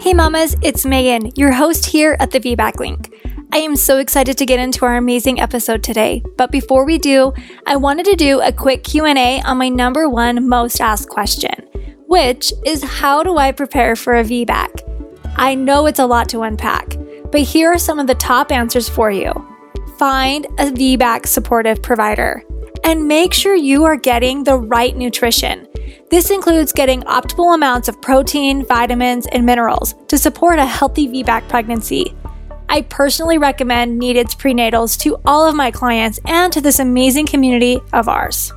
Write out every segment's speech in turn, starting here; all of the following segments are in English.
Hey mamas, it's Meagan, your host here at the VBAC Link. I am so excited to get into our amazing episode today. But before we do, I wanted to do a quick Q&A on my number one most asked question, which is how do I prepare for a VBAC? I know it's a lot to unpack, but here are some of the top answers for you. Find a VBAC supportive provider and make sure you are getting the right nutrition. This includes getting optimal amounts of protein, vitamins, and minerals to support a healthy VBAC pregnancy. I personally recommend Needed's prenatals to all of my clients and to this amazing community of ours.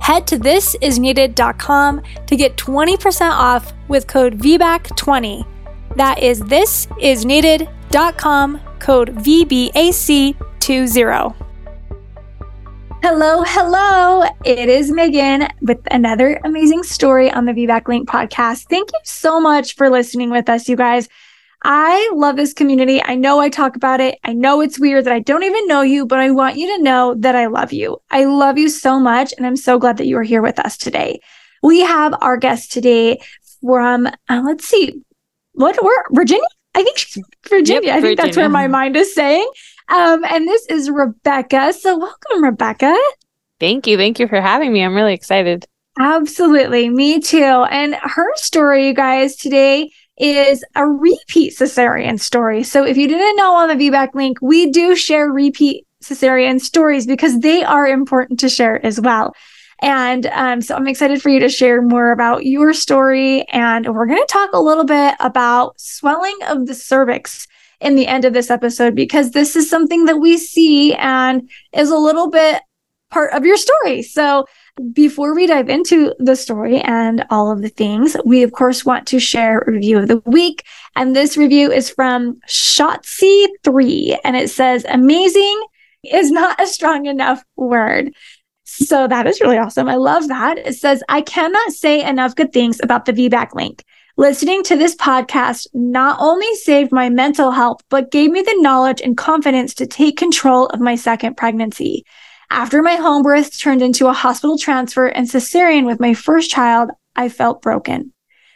Head to thisisneeded.com to get 20% off with code VBAC20. That is thisisneeded.com code VBAC20. Hello, hello. It is Meagan with another amazing story on the VBAC Link podcast. Thank you so much for listening with us, you guys. I love this community. I know I talk about it. I know it's weird that I don't even know you, but I want you to know that I love you. I love you so much. And I'm so glad that you are here with us today. We have our guest today from, uh, let's see, what, where, Virginia? I think she's Virginia. Yep, I think that's where my mind is saying. Um, and this is Rebecca. So welcome, Rebecca. Thank you. Thank you for having me. I'm really excited. Absolutely. Me too. And her story, you guys, today is a repeat cesarean story. So if you didn't know on the VBAC link, we do share repeat cesarean stories because they are important to share as well. And um, so I'm excited for you to share more about your story. And we're going to talk a little bit about swelling of the cervix in the end of this episode because this is something that we see and is a little bit part of your story. So, before we dive into the story and all of the things, we of course want to share review of the week. And this review is from Shotzi3 and it says, Amazing is not a strong enough word. So that is really awesome. I love that. It says, I cannot say enough good things about the VBAC link. Listening to this podcast not only saved my mental health, but gave me the knowledge and confidence to take control of my second pregnancy. After my home birth turned into a hospital transfer and cesarean with my first child, I felt broken.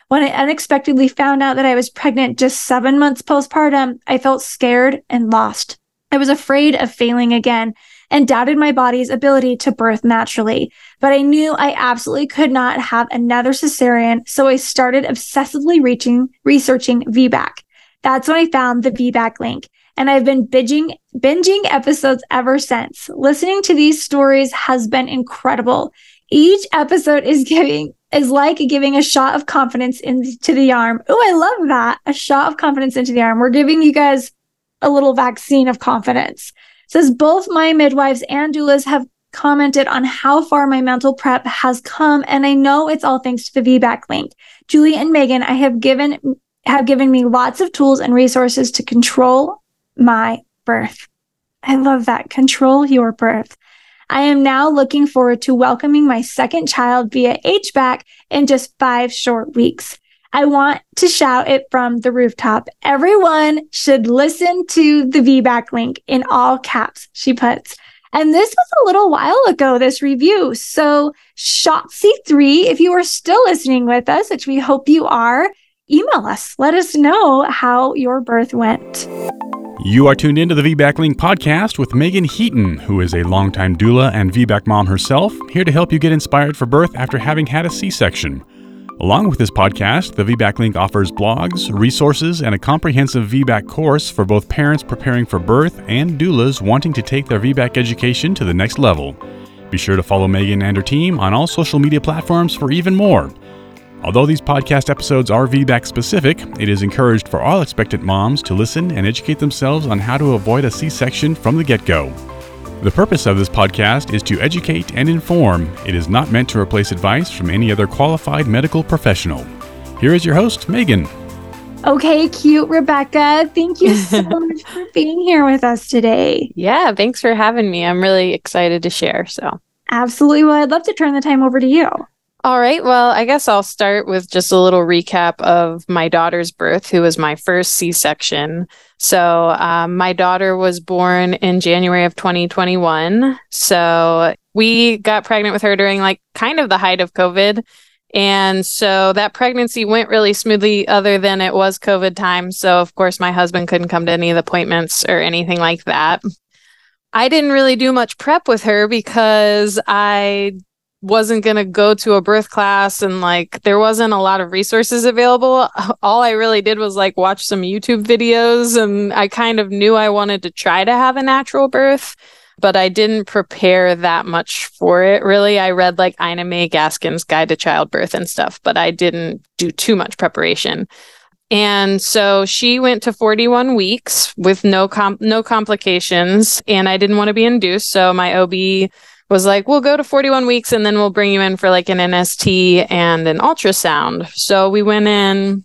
When I unexpectedly found out that I was pregnant just seven months postpartum, I felt scared and lost. I was afraid of failing again and doubted my body's ability to birth naturally. But I knew I absolutely could not have another cesarean, so I started obsessively reaching, researching VBAC. That's when I found the VBAC link. And I've been binging, binging episodes ever since. Listening to these stories has been incredible. Each episode is giving is like giving a shot of confidence into the arm. Oh, I love that. A shot of confidence into the arm. We're giving you guys a little vaccine of confidence says both my midwives and doulas have commented on how far my mental prep has come and i know it's all thanks to the vbac link. Julie and meagan i have given have given me lots of tools and resources to control my birth. I love that. Control your birth. I am now looking forward to welcoming my second child via hbac in just five short weeks I want to shout it from the rooftop. Everyone should listen to the VBAC link in all caps, she puts. And this was a little while ago, this review. So, Shotzi3, if you are still listening with us, which we hope you are, email us. Let us know how your birth went. You are tuned into the VBAC Link podcast with Meagan Heaton, who is a longtime doula and VBAC mom herself, here to help you get inspired for birth after having had a C section. Along with this podcast, the VBAC Link offers blogs, resources, and a comprehensive VBAC course for both parents preparing for birth and doulas wanting to take their VBAC education to the next level. Be sure to follow Meagan and her team on all social media platforms for even more. Although these podcast episodes are VBAC specific, it is encouraged for all expectant moms to listen and educate themselves on how to avoid a C section from the get go. The purpose of this podcast is to educate and inform. It is not meant to replace advice from any other qualified medical professional. Here is your host, Meagan. Okay, cute Rebecca. Thank you so much for being here with us today. Yeah, thanks for having me. I'm really excited to share. So, absolutely. Well, I'd love to turn the time over to you. All right. Well, I guess I'll start with just a little recap of my daughter's birth, who was my first C section. So, um, my daughter was born in January of 2021. So, we got pregnant with her during like kind of the height of COVID. And so that pregnancy went really smoothly, other than it was COVID time. So, of course, my husband couldn't come to any of the appointments or anything like that. I didn't really do much prep with her because I wasn't going to go to a birth class and like there wasn't a lot of resources available. All I really did was like watch some YouTube videos and I kind of knew I wanted to try to have a natural birth, but I didn't prepare that much for it. Really, I read like Ina May Gaskin's Guide to Childbirth and stuff, but I didn't do too much preparation. And so she went to 41 weeks with no com- no complications and I didn't want to be induced, so my OB was like, we'll go to 41 weeks and then we'll bring you in for like an NST and an ultrasound. So we went in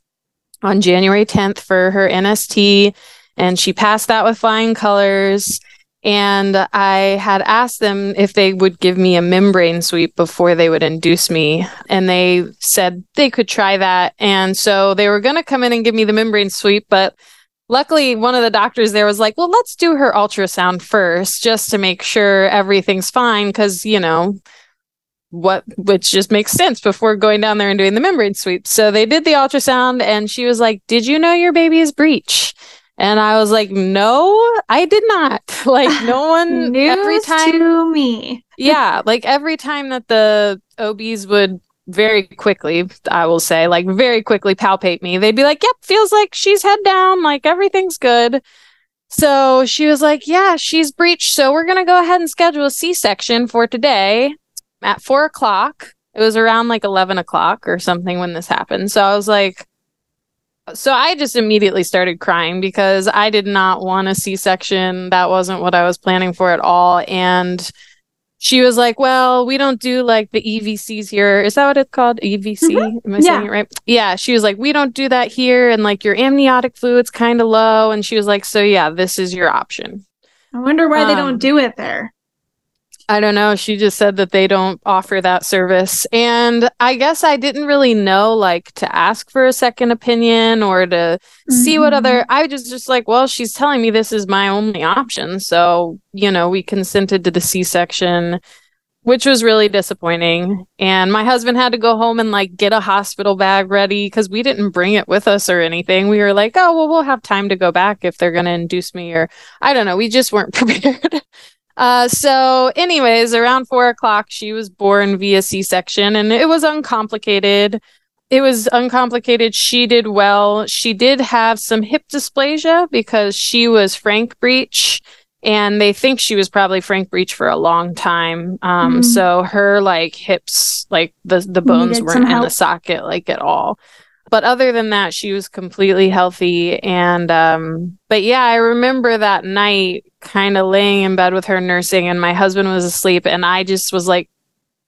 on January 10th for her NST and she passed that with flying colors. And I had asked them if they would give me a membrane sweep before they would induce me. And they said they could try that. And so they were going to come in and give me the membrane sweep, but luckily one of the doctors there was like well let's do her ultrasound first just to make sure everything's fine because you know what which just makes sense before going down there and doing the membrane sweep. So they did the ultrasound and she was like did you know your baby is breech? And i was like no i did not. Like no one every time to me. yeah like every time that the obs would very quickly, I will say, like very quickly palpate me. They'd be like, yep, feels like she's head down, like everything's good. So she was like, yeah, she's breached. So we're going to go ahead and schedule a C section for today at four o'clock. It was around like 11 o'clock or something when this happened. So I was like, so I just immediately started crying because I did not want a C section. That wasn't what I was planning for at all. And she was like, Well, we don't do like the EVCs here. Is that what it's called? EVC? Mm-hmm. Am I saying Yeah. it right? Yeah. She was like, We don't do that here. And like your amniotic fluid's kind of low. And she was like, So yeah, this is your option. I wonder why they Um, don't do it there. I don't know. She just said that they don't offer that service. And I guess I didn't really know like to ask for a second opinion or to see what other mm-hmm. I was just like, well, she's telling me this is my only option. So, you know, we consented to the C-section, which was really disappointing. And my husband had to go home and like get a hospital bag ready because we didn't bring it with us or anything. We were like, oh, well, we'll have time to go back if they're going to induce me or I don't know. We just weren't prepared. Uh, so, anyways, around four o'clock, she was born via C section and it was uncomplicated. It was uncomplicated. She did well. She did have some hip dysplasia because she was Frank Breech and they think she was probably Frank Breech for a long time. Um, Mm. so her like hips, like the, the bones weren't in the socket like at all but other than that she was completely healthy and um but yeah i remember that night kind of laying in bed with her nursing and my husband was asleep and i just was like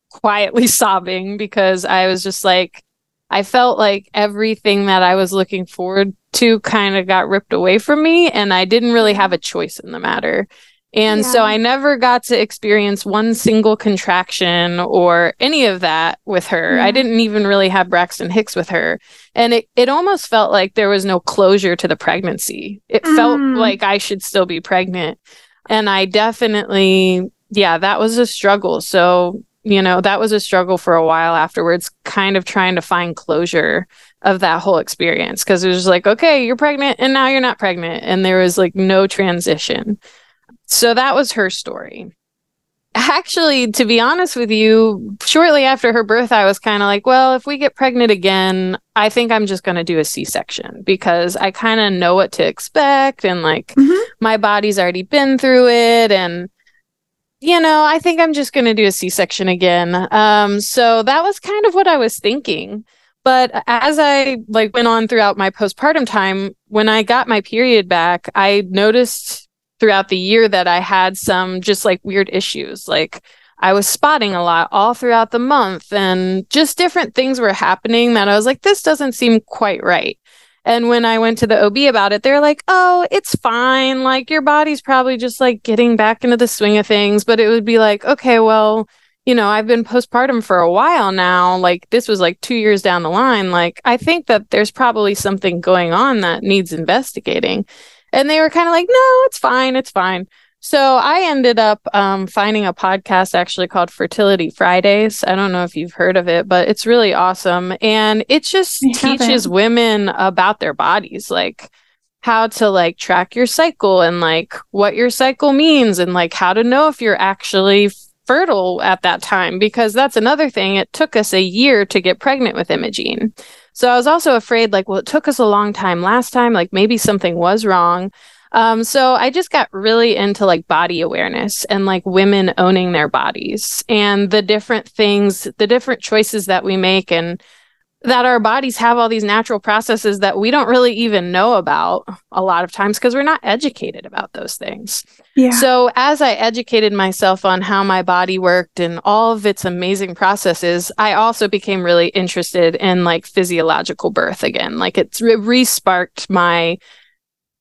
quietly sobbing because i was just like i felt like everything that i was looking forward to kind of got ripped away from me and i didn't really have a choice in the matter and so I never got to experience one single contraction or any of that with her. I didn't even really have Braxton Hicks with her. And it, it almost felt like there was no closure to the pregnancy. It felt Mm. like I should still be pregnant. And I definitely, yeah, that was a struggle. So, you know, that was a struggle for a while afterwards, kind of trying to find closure of that whole experience. Cause it was like, okay, you're pregnant and now you're not pregnant. And there was like no transition. So that was her story. Actually, to be honest with you, shortly after her birth, I was kind of like, well, if we get pregnant again, I think I'm just going to do a C section because I kind of know what to expect. And like Mhm. my body's already been through it. And, you know, I think I'm just going to do a C section again. Um, so that was kind of what I was thinking. But as I like went on throughout my postpartum time, when I got my period back, I noticed throughout the year that I had some just like weird issues. Like I was spotting a lot all throughout the month and just different things were happening that I was like, this doesn't seem quite right. And when I went to the OB about it, they're like, oh, it's fine. Like your body's probably just like getting back into the swing of things. But it would be like, okay, well, you know, I've been postpartum for a while now. Like this was like two years down the line. Like I think that there's probably something going on that needs investigating. And they were kind of like, no, it's fine. It's fine. So I ended up um, finding a podcast actually called Fertility Fridays. I don't know if you've heard of it, but it's really awesome. And it just I teaches haven't. women about their bodies, like how to like track your cycle and like what your cycle means and like how to know if you're actually fertile at that time. Because that's another thing. It took us a year to get pregnant with Imogene. So I was also afraid, like, well, it took us a long time last time. Like maybe something was wrong. Um, so I just got really into like body awareness and like women owning their bodies and the different things, the different choices that we make, and that our bodies have all these natural processes that we don't really even know about a lot of times because we're not educated about those things. Yeah. So, as I educated myself on how my body worked and all of its amazing processes, I also became really interested in like physiological birth again. Like it's re sparked my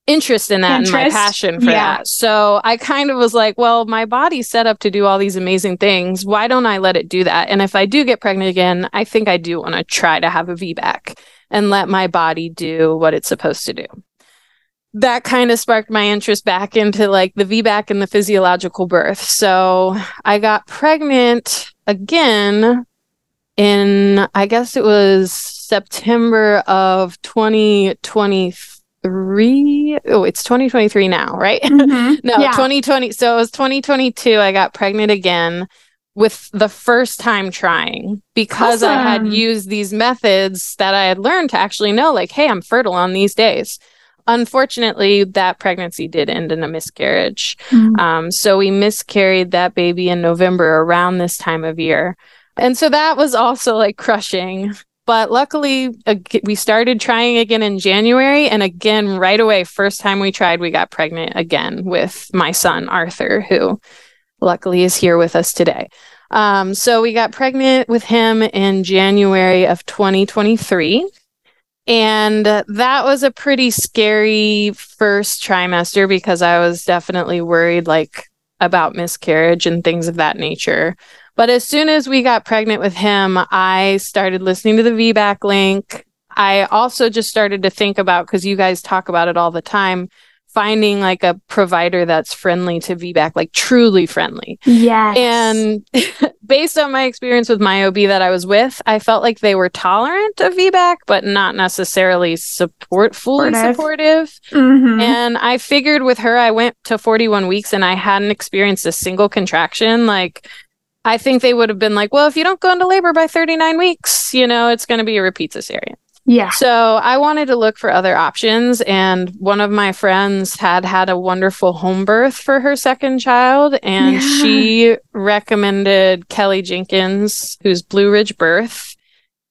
interest in that and my passion for Yeah. that. So, I kind of was like, well, my body's set up to do all these amazing things. Why don't I let it do that? And if I do get pregnant again, I think I do want to try to have a VBAC and let my body do what it's supposed to do that kind of sparked my interest back into like the VBAC and the physiological birth. So I got pregnant again in, I guess it was September of 2023. Oh, it's 2023 now, right? Mhm. no, Yeah. 2020. So it was 2022. I got pregnant again with the first time trying because I had used these methods that I had learned to actually know, like, hey, I'm fertile on these days. Unfortunately, that pregnancy did end in a miscarriage. Mm. Um, so we miscarried that baby in November around this time of year. And so that was also like crushing. But luckily, we started trying again in January. And again, right away, first time we tried, we got pregnant again with my son, Arthur, who luckily is here with us today. Um, so we got pregnant with him in January of 2023. And that was a pretty scary first trimester because I was definitely worried like about miscarriage and things of that nature. But as soon as we got pregnant with him, I started listening to the VBAC link. I also just started to think about because you guys talk about it all the time, finding like a provider that's friendly to VBAC, like truly friendly. Yes. And based on my experience with my OB that I was with, I felt like they were tolerant of VBAC, but not necessarily support fully Supportive. supportive. Mhm. And I figured with her, I went to 41 weeks and I hadn't experienced a single contraction. Like, I think they would have been like, well, if you don't go into labor by 39 weeks, you know, it's going to be a repeat cesarean. yeah. So I wanted to look for other options. And one of my friends had had a wonderful home birth for her second child. And Yeah. she recommended Kelly Jenkins, who's Blue Ridge Birth.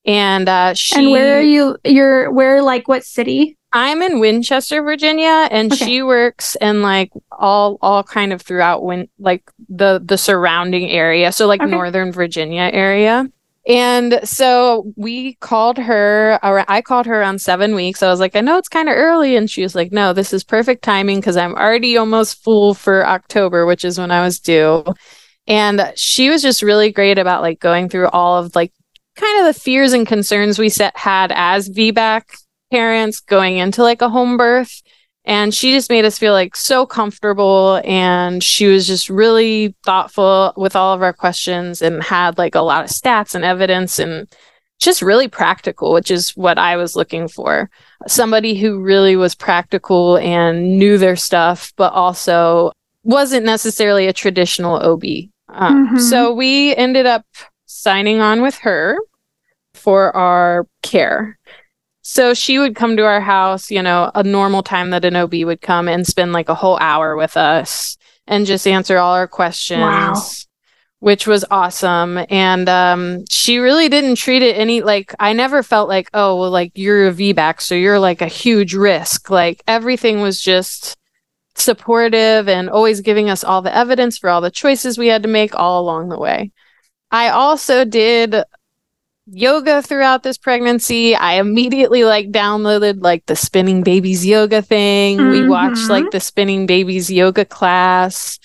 And uh, she, and where are you? You're where? Like what city? I'm in Winchester, Virginia, and Okay. she works in like all all kind of throughout Win like the the surrounding area. So like Okay. Northern Virginia area. And so we called her, or I called her around seven weeks. I was like, I know it's kind of early. And she was like, no, this is perfect timing because I'm already almost full for October, which is when I was due. And she was just really great about like going through all of like kind of the fears and concerns we set had as VBAC parents going into like a home birth. And she just made us feel like so comfortable. And she was just really thoughtful with all of our questions and had like a lot of stats and evidence and just really practical, which is what I was looking for. Somebody who really was practical and knew their stuff, but also wasn't necessarily a traditional OB. Um, Mhm. So we ended up signing on with her for our care. So she would come to our house, you know, a normal time that an OB would come and spend like a whole hour with us and just answer all our questions. Wow. Which was awesome. And um, she really didn't treat it any like I never felt like, oh, well, like you're a VBAC, so you're like a huge risk. Like everything was just supportive and always giving us all the evidence for all the choices we had to make all along the way. I also did yoga throughout this pregnancy. I immediately like downloaded like the spinning babies yoga thing. We watched Mhm. like the spinning babies yoga class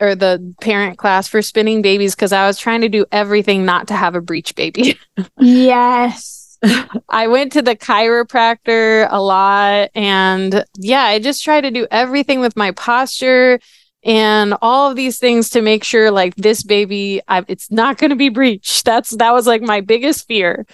or the parent class for spinning babies because I was trying to do everything not to have a breech baby. Yes. I went to the chiropractor a lot and yeah, I just try to do everything with my posture and all of these things to make sure like this baby I, it's not going to be breached that's that was like my biggest fear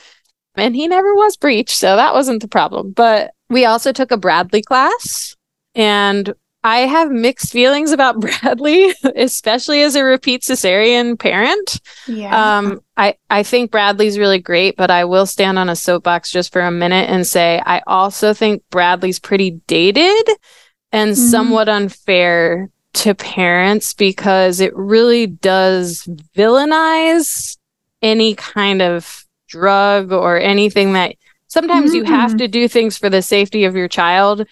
and he never was breached so that wasn't the problem but we also took a bradley class and i have mixed feelings about bradley especially as a repeat cesarean parent Yeah. um, I, I think Bradley's really great, but I will stand on a soapbox just for a minute and say I also think Bradley's pretty dated and Mhm. somewhat unfair to parents because it really does villainize any kind of drug or anything that sometimes you have Mhm. to do things for the safety of your child.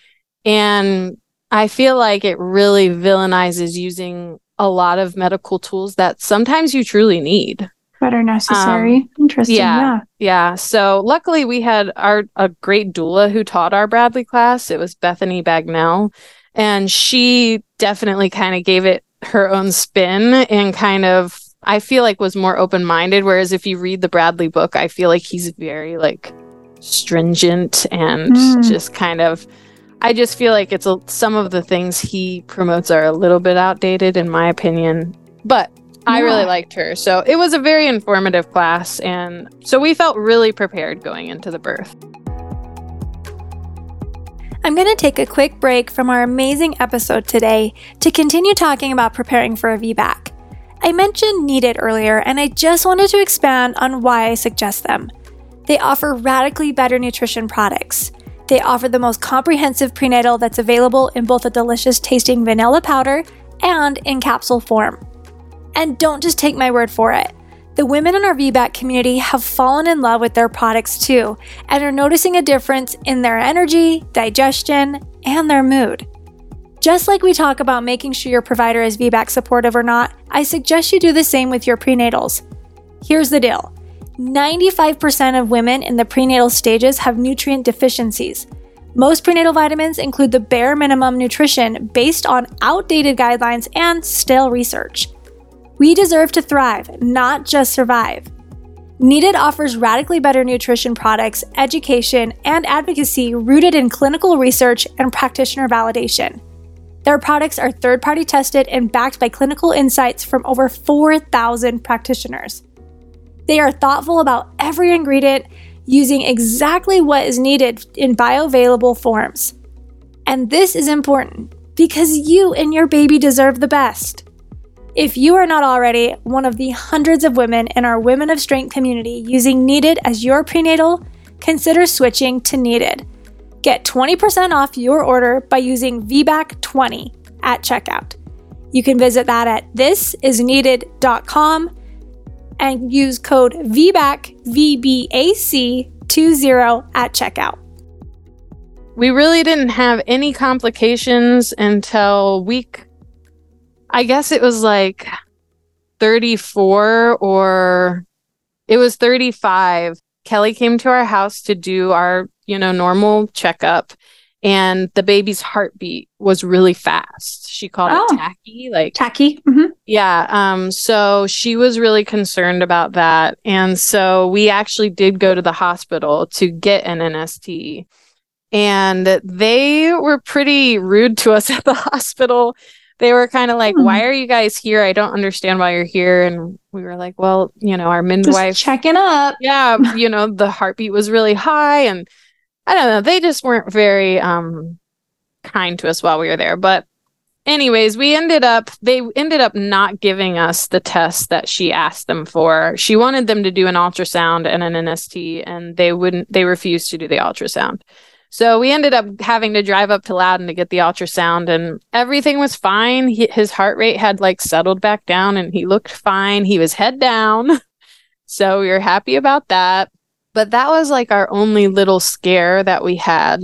And I feel like it really villainizes using a lot of medical tools that sometimes you truly need. But are necessary. Interesting. yeah. Yeah. Yeah. So luckily we had our a great doula who taught our Bradley class. It was Bethany Bagnell. And she definitely kind of gave it her own spin and kind of I feel like was more open minded. Whereas if you read the Bradley book, I feel like he's very like stringent and Mm. just kind of I just feel like it's a, some of the things he promotes are a little bit outdated in my opinion. But I really liked her. So it was a very informative class. And so we felt really prepared going into the birth. I'm going to take a quick break from our amazing episode today to continue talking about preparing for a VBAC. I mentioned Needed earlier, and I just wanted to expand on why I suggest them. They offer radically better nutrition products. They offer the most comprehensive prenatal that's available in both a delicious tasting vanilla powder and in capsule form. And don't just take my word for it. The women in our VBAC community have fallen in love with their products too and are noticing a difference in their energy, digestion, and their mood. Just like we talk about making sure your provider is VBAC supportive or not, I suggest you do the same with your prenatals. Here's the deal 95% of women in the prenatal stages have nutrient deficiencies. Most prenatal vitamins include the bare minimum nutrition based on outdated guidelines and stale research. We deserve to thrive, not just survive. Needed offers radically better nutrition products, education, and advocacy rooted in clinical research and practitioner validation. Their products are third party tested and backed by clinical insights from over 4,000 practitioners. They are thoughtful about every ingredient, using exactly what is needed in bioavailable forms. And this is important because you and your baby deserve the best. If you are not already one of the hundreds of women in our Women of Strength community using Needed as your prenatal, consider switching to Needed. Get 20% off your order by using VBAC20 at checkout. You can visit that at thisisneeded.com and use code VBAC, VBAC20 at checkout. We really didn't have any complications until week, I guess it was like 34 or it was 35. Kelly came to our house to do our, you know, normal checkup and the baby's heartbeat was really fast. She called Oh. it tachy, like Tachy. hmm yeah. Um, so she was really concerned about that. And so we actually did go to the hospital to get an NST. And they were pretty rude to us at the hospital. They were kind of like, Hmm. Why are you guys here? I don't understand why you're here. And we were like, Well, you know, our Just midwife checking up. yeah, you know, the heartbeat was really high and I don't know, they just weren't very um kind to us while we were there. But anyways, we ended up they ended up not giving us the test that she asked them for. She wanted them to do an ultrasound and an NST and they wouldn't they refused to do the ultrasound. So we ended up having to drive up to Loudoun to get the ultrasound and everything was fine. He, his heart rate had like settled back down and he looked fine. He was head down. So we were happy about that. But that was like our only little scare that we had.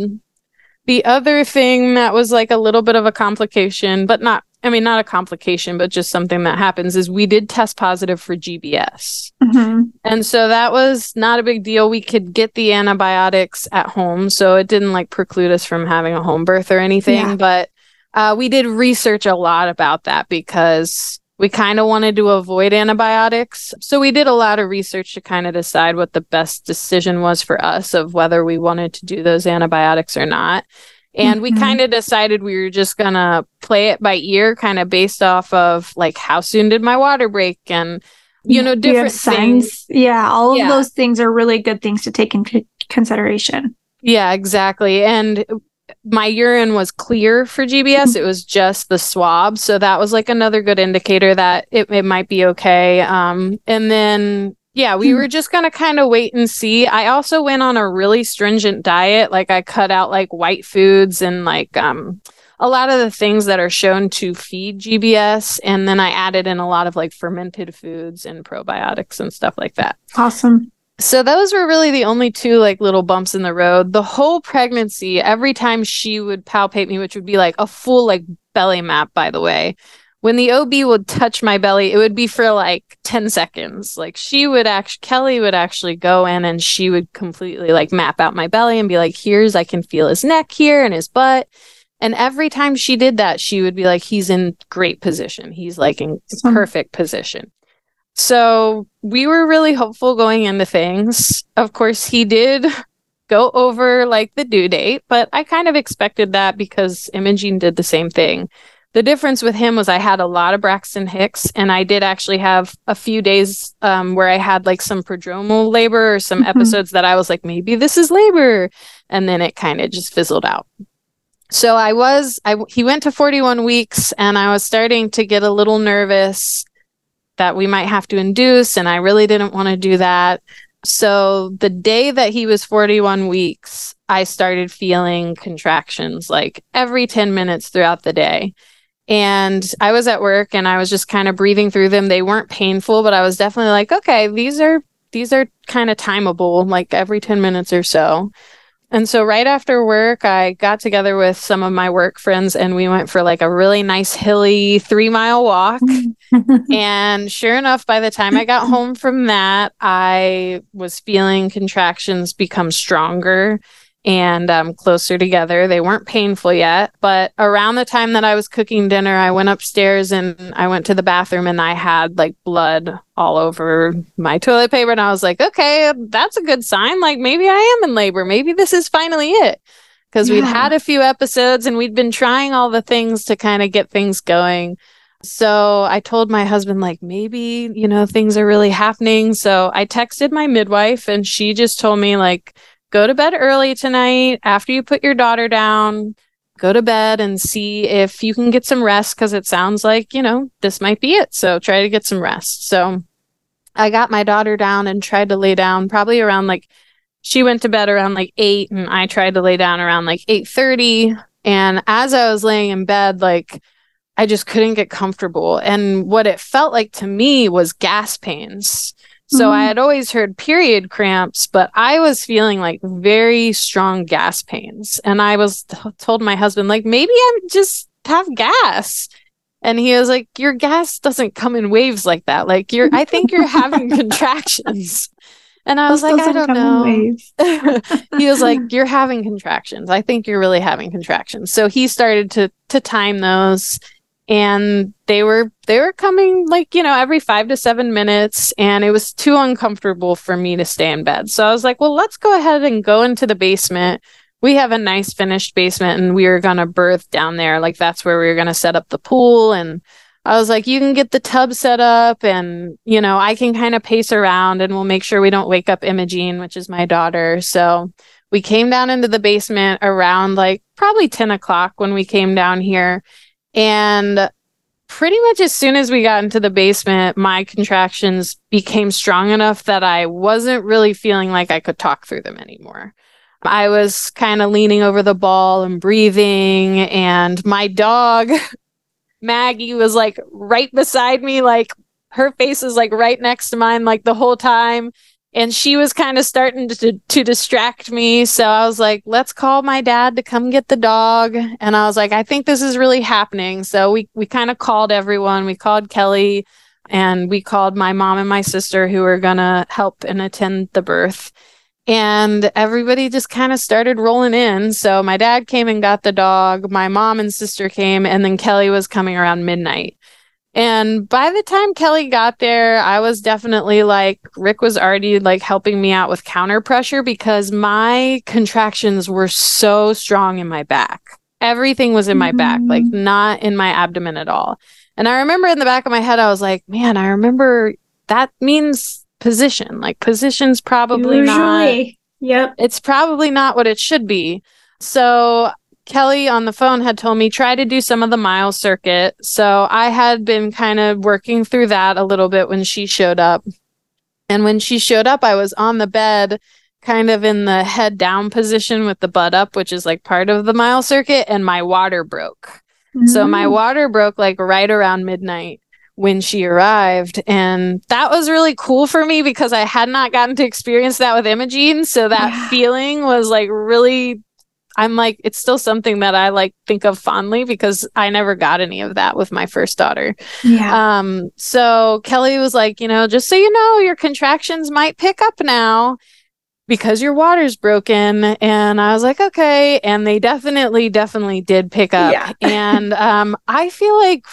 The other thing that was like a little bit of a complication, but not, I mean, not a complication, but just something that happens is we did test positive for GBS. hmm And so that was not a big deal. We could get the antibiotics at home. So it didn't like preclude us from having a home birth or anything. Yeah. But uh, we did research a lot about that because we kind of wanted to avoid antibiotics. So we did a lot of research to kind of decide what the best decision was for us of whether we wanted to do those antibiotics or not. And we Mhm. kind of decided we were just going to play it by ear, kind of based off of like how soon did my water break and, you know, Do you have different things. signs? Yeah, all of those things are really good things to take into consideration. Yeah, exactly. And my urine was clear for GBS. Mm-hmm. It was just the swab. So that was like another good indicator that it, it might be okay. Um, and then, yeah, we were just going to kind of wait and see. I also went on a really stringent diet. Like I cut out like white foods and like, um, a lot of the things that are shown to feed GBS. And then I added in a lot of like fermented foods and probiotics and stuff like that. Awesome. So those were really the only two like little bumps in the road. The whole pregnancy, every time she would palpate me, which would be like a full like belly map, by the way. When the OB would touch my belly, it would be for like 10 seconds. Like she would actually, Kelly would actually go in and she would completely like map out my belly and be like, here's, I can feel his neck here and his butt. And every time she did that, she would be like, he's in great position. He's like in perfect position. So we were really hopeful going into things. Of course, he did go over like the due date, but I kind of expected that because Imogene did the same thing. The difference with him was I had a lot of Braxton Hicks, and I did actually have a few days um, where I had like some prodromal labor or some Mhm. episodes that I was like, maybe this is labor. And then it kind of just fizzled out. So I was, I, he went to 41 weeks, and I was starting to get a little nervous that we might have to induce, and I really didn't want to do that. So the day that he was 41 weeks, I started feeling contractions like every 10 minutes throughout the day. And I was at work and I was just kind of breathing through them. They weren't painful, but I was definitely like, okay, these are these are kind of timeable, like every 10 minutes or so. And so right after work, I got together with some of my work friends and we went for like a really nice hilly 3-mile walk. And sure enough, by the time I got home from that, I was feeling contractions become stronger and um, closer together. They weren't painful yet, but around the time that I was cooking dinner, I went upstairs and I went to the bathroom and I had like blood all over my toilet paper. And I was like, okay, that's a good sign. Like maybe I am in labor. Maybe this is finally it. Because we'd had a few episodes and we'd been trying all the things to kind of get things going. So I told my husband, like, maybe, you know, things are really happening. So I texted my midwife and she just told me, like, go to bed early tonight after you put your daughter down. Go to bed and see if you can get some rest because it sounds like, you know, this might be it. So try to get some rest. So I got my daughter down and tried to lay down probably around like she went to bed around like eight and I tried to lay down around like eight thirty. And as I was laying in bed, like I just couldn't get comfortable. And what it felt like to me was gas pains. So I Mhm. had always heard period cramps, but I was feeling like very strong gas pains. And I was t- told my husband, like, maybe I just have gas. And he was like, Your gas doesn't come in waves like that. Like, you're, I think you're having contractions. And I was Those like, I don't know he was like you're having contractions i think you're really having contractions so he started to to time those and they were they were coming like you know every 5 to 7 minutes. And it was too uncomfortable for me to stay in bed. So i was like well let's go ahead and go into the basement. We have a nice finished basement and we were going to birth down there. Like that's where we were going to set up the pool. And I was like, you can get the tub set up and, you know, I can kind of pace around and we'll make sure we don't wake up Imogene, which is my daughter. So we came down into the basement around like probably 10 o'clock when we came down here. And pretty much as soon as we got into the basement, my contractions became strong enough that I wasn't really feeling like I could talk through them anymore. I was kind of leaning over the ball and breathing, and my dog, Maggie, was like right beside me, like her face is like right next to mine, like the whole time. And she was kind of starting to, to distract me. So I was like, let's call my dad to come get the dog. And I was like, I think this is really happening. So we, we kind of called everyone. We called Kelly and we called my mom and my sister who were going to help and attend the birth. And everybody just kind of started rolling in. So my dad came and got the dog. My mom and sister came, and then Kelly was coming around midnight. And by the time Kelly got there, I was definitely like, Rick was already like helping me out with counter pressure because my contractions were so strong in my back. Everything was in my mm-hmm. back, like mm-hmm. not in my abdomen at all. And I remember in the back of my head, I was like, man, I remember that means position. Like position's probably Usually. not. Yep. It's probably not what it should be. So Kelly on the phone had told me try to do some of the mile circuit. So I had been kind of working through that a little bit when she showed up. And when she showed up, I was on the bed, kind of in the head down position with the butt up, which is like part of the mile circuit, and my water broke. Mm-hmm. So my mm. water broke like right around midnight when she arrived. And that was really cool for me because I had not gotten to experience that with Imogene. So that yeah. feeling was like really I'm like, it's still something that I like think of fondly because I never got any of that with my first daughter. Yeah. Um, so Kelly was like, you know, just so you know, your contractions might pick up now because your water's broken. And I was like, okay. And they definitely, definitely did pick up. Yeah. and um, I feel like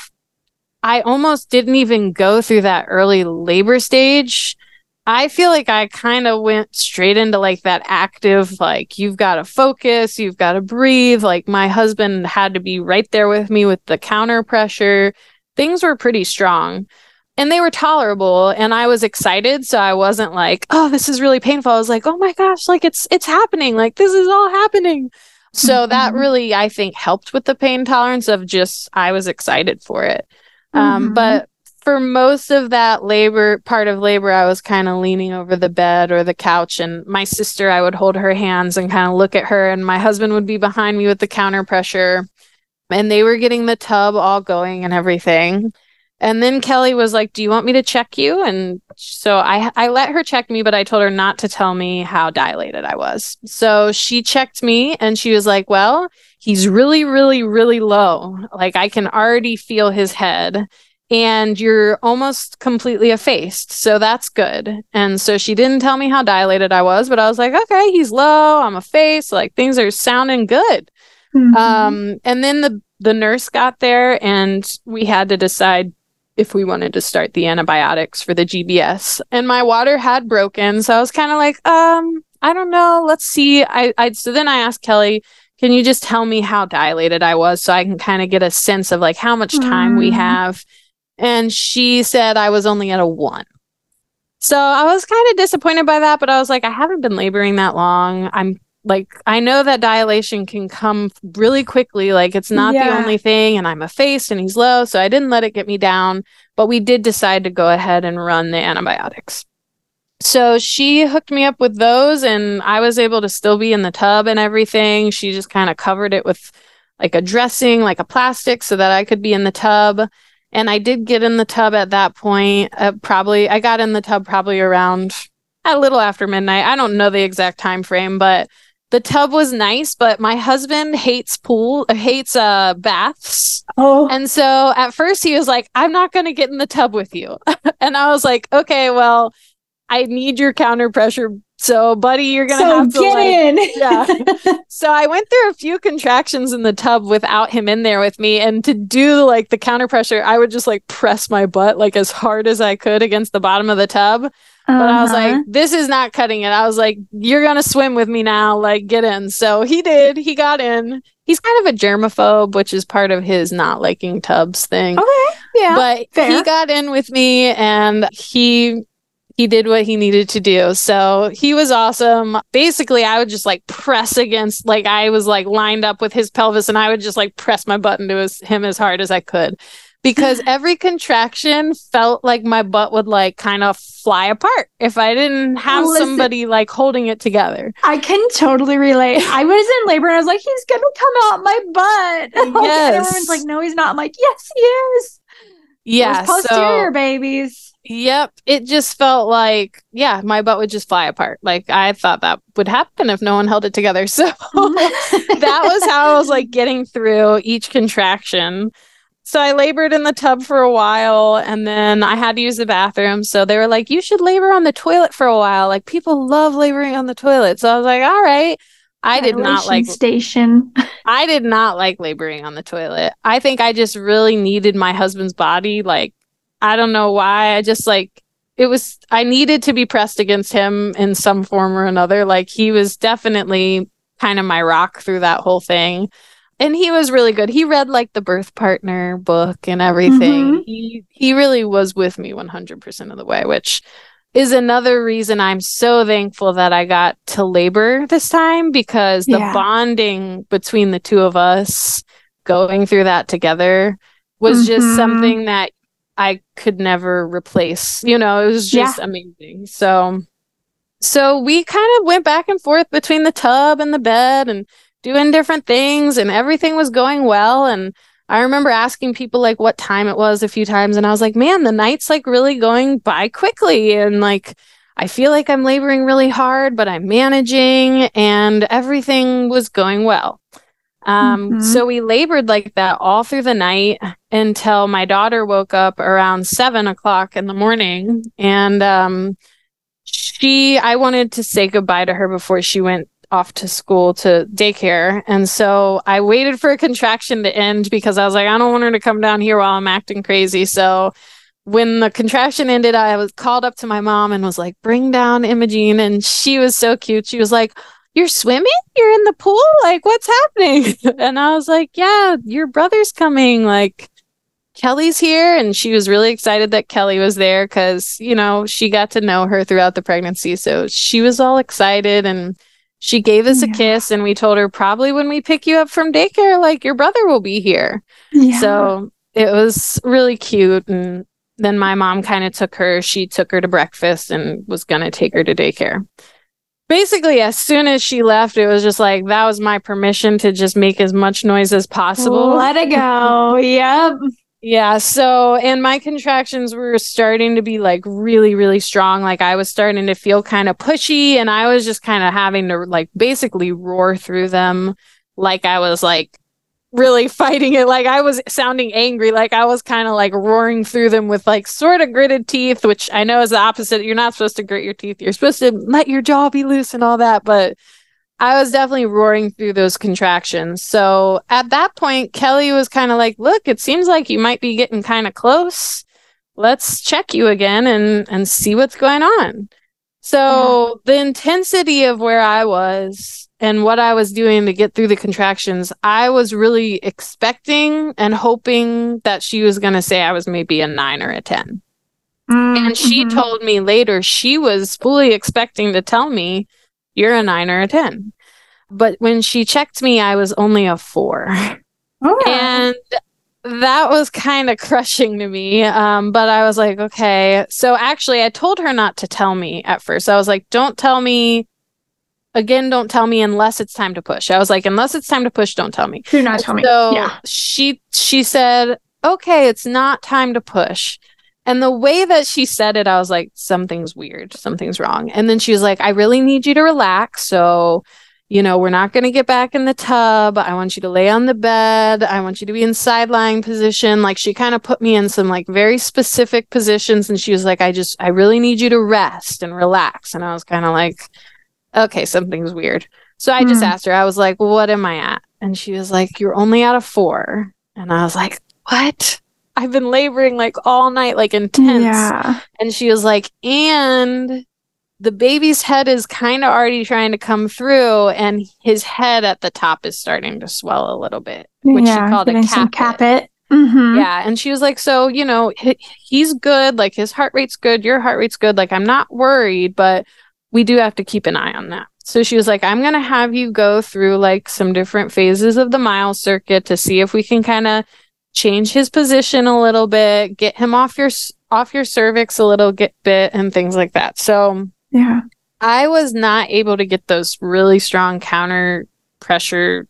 I almost didn't even go through that early labor stage I feel like I kind of went straight into like that active, like, you've got to focus, you've got to breathe. Like, my husband had to be right there with me with the counter pressure. Things were pretty strong and they were tolerable and I was excited. So I wasn't like, oh, this is really painful. I was like, oh my gosh, like it's, it's happening. Like, this is all happening. So mm-hmm. that really, I think, helped with the pain tolerance of just, I was excited for it. Um, mm-hmm. Um, but for most of that labor part of labor i was kind of leaning over the bed or the couch and my sister i would hold her hands and kind of look at her and my husband would be behind me with the counter pressure and they were getting the tub all going and everything. And then kelly was like do you want me to check you? And so i i let her check me but i told her not to tell me how dilated i was. So she checked me and she was like well he's really really really low. Like i can already feel his head and you're almost completely effaced. So that's good. And so she didn't tell me how dilated I was, but I was like, okay, he's low. I'm effaced. Like things are sounding good. Mm-hmm. Um, and then the the nurse got there, and we had to decide if we wanted to start the antibiotics for the GBS. And my water had broken, so I was kind of like, um, I don't know. Let's see. I, I so then I asked Kelly, can you just tell me how dilated I was so I can kind of get a sense of like how much time mm. we have and she said I was only at a one. So I was kind of disappointed by that, but I was like, I haven't been laboring that long. I'm like, I know that dilation can come really quickly. Like, it's not yeah. the only thing. And I'm effaced and he's low. So I didn't let it get me down. But we did decide to go ahead and run the antibiotics. So she hooked me up with those, and I was able to still be in the tub and everything. She just kind of covered it with like a dressing, like a plastic, so that I could be in the tub. And I did get in the tub at that point. Uh, probably, I got in the tub probably around a little after midnight. I don't know the exact time frame, but the tub was nice. But my husband hates pool, hates uh baths. Oh, and so at first he was like, "I'm not going to get in the tub with you," and I was like, "Okay, well." I need your counter pressure so, buddy, you're gonna so have to get like, in. yeah. so I went through a few contractions in the tub without him in there with me, and to do like the counter pressure, I would just like press my butt like as hard as I could against the bottom of the tub. Uh-huh. But I was like, uh-huh. this is not cutting it. I was like, you're gonna swim with me now, like get in. So he did. He got in. He's kind of a germaphobe, which is part of his not liking tubs thing. Okay. Yeah. But fair. he got in with me and he he did what he needed to do. So he was awesome. Basically, I would just like press against, like I was like lined up with his pelvis and I would just like press my butt into his, him as hard as I could because every contraction felt like my butt would like kind of fly apart if I didn't have Listen, somebody like holding it together. I can totally relate. I was in labor and I was like, he's going to come out my butt. Yes. and everyone's like, no, he's not. I'm like, yes, he is. Yeah. posterior so- babies. Yep. It just felt like, yeah, my butt would just fly apart. Like I thought that would happen if no one held it together. So that was how I was like getting through each contraction. So I labored in the tub for a while and then I had to use the bathroom. So they were like, you should labor on the toilet for a while. Like people love laboring on the toilet. So I was like, all right. I did not like station. I did not like laboring on the toilet. I think I just really needed my husband's body. Like, I don't know why. I just like it was, I needed to be pressed against him in some form or another. Like, he was definitely kind of my rock through that whole thing. And he was really good. He read like the birth partner book and everything. Mm-hmm. He he really was with me 100% of the way, which is another reason I'm so thankful that I got to labor this time because the yeah. bonding between the two of us going through that together was mm-hmm. just something that I could never replace. You know, it was just yeah. amazing. So so we kind of went back and forth between the tub and the bed and doing different things and everything was going well and I remember asking people like what time it was a few times and I was like, "Man, the night's like really going by quickly and like I feel like I'm laboring really hard, but I'm managing and everything was going well." Um, mm-hmm. so we labored like that all through the night until my daughter woke up around seven o'clock in the morning and um she I wanted to say goodbye to her before she went off to school to daycare. And so I waited for a contraction to end because I was like, I don't want her to come down here while I'm acting crazy. So when the contraction ended, I was called up to my mom and was like, bring down Imogene. And she was so cute. She was like, You're swimming? You're in the pool? Like, what's happening? and I was like, Yeah, your brother's coming. Like, Kelly's here. And she was really excited that Kelly was there because, you know, she got to know her throughout the pregnancy. So she was all excited and she gave us yeah. a kiss and we told her probably when we pick you up from daycare, like your brother will be here. Yeah. So it was really cute. And then my mom kind of took her, she took her to breakfast and was going to take her to daycare. Basically, as soon as she left, it was just like that was my permission to just make as much noise as possible. Let it go. yep. Yeah. So, and my contractions were starting to be like really, really strong. Like I was starting to feel kind of pushy and I was just kind of having to like basically roar through them. Like I was like really fighting it. Like I was sounding angry. Like I was kind of like roaring through them with like sort of gritted teeth, which I know is the opposite. You're not supposed to grit your teeth. You're supposed to let your jaw be loose and all that. But I was definitely roaring through those contractions. So at that point, Kelly was kind of like, look, it seems like you might be getting kind of close. Let's check you again and, and see what's going on. So yeah. the intensity of where I was and what I was doing to get through the contractions, I was really expecting and hoping that she was going to say I was maybe a nine or a 10. Mm-hmm. And she mm-hmm. told me later she was fully expecting to tell me you're a nine or a 10. But when she checked me, I was only a four. Oh. And that was kind of crushing to me. Um, but I was like, okay. So actually, I told her not to tell me at first. I was like, don't tell me. Again, don't tell me unless it's time to push. I was like, unless it's time to push, don't tell me. Do not tell me. So yeah. she she said, okay, it's not time to push. And the way that she said it, I was like, something's weird, something's wrong. And then she was like, I really need you to relax. So, you know, we're not going to get back in the tub. I want you to lay on the bed. I want you to be in side lying position. Like she kind of put me in some like very specific positions. And she was like, I just, I really need you to rest and relax. And I was kind of like, okay, something's weird. So I just mm. asked her, I was like, what am I at? And she was like, you're only at a four. And I was like, what? I've been laboring like all night, like intense. Yeah. And she was like, and the baby's head is kind of already trying to come through, and his head at the top is starting to swell a little bit, which yeah, she called a caput. caput. Mm-hmm. Yeah. And she was like, so, you know, he, he's good. Like his heart rate's good. Your heart rate's good. Like I'm not worried, but we do have to keep an eye on that. So she was like, I'm going to have you go through like some different phases of the Miles Circuit to see if we can kind of change his position a little bit, get him off your off your cervix a little get bit and things like that. So, yeah. I was not able to get those really strong counter pressure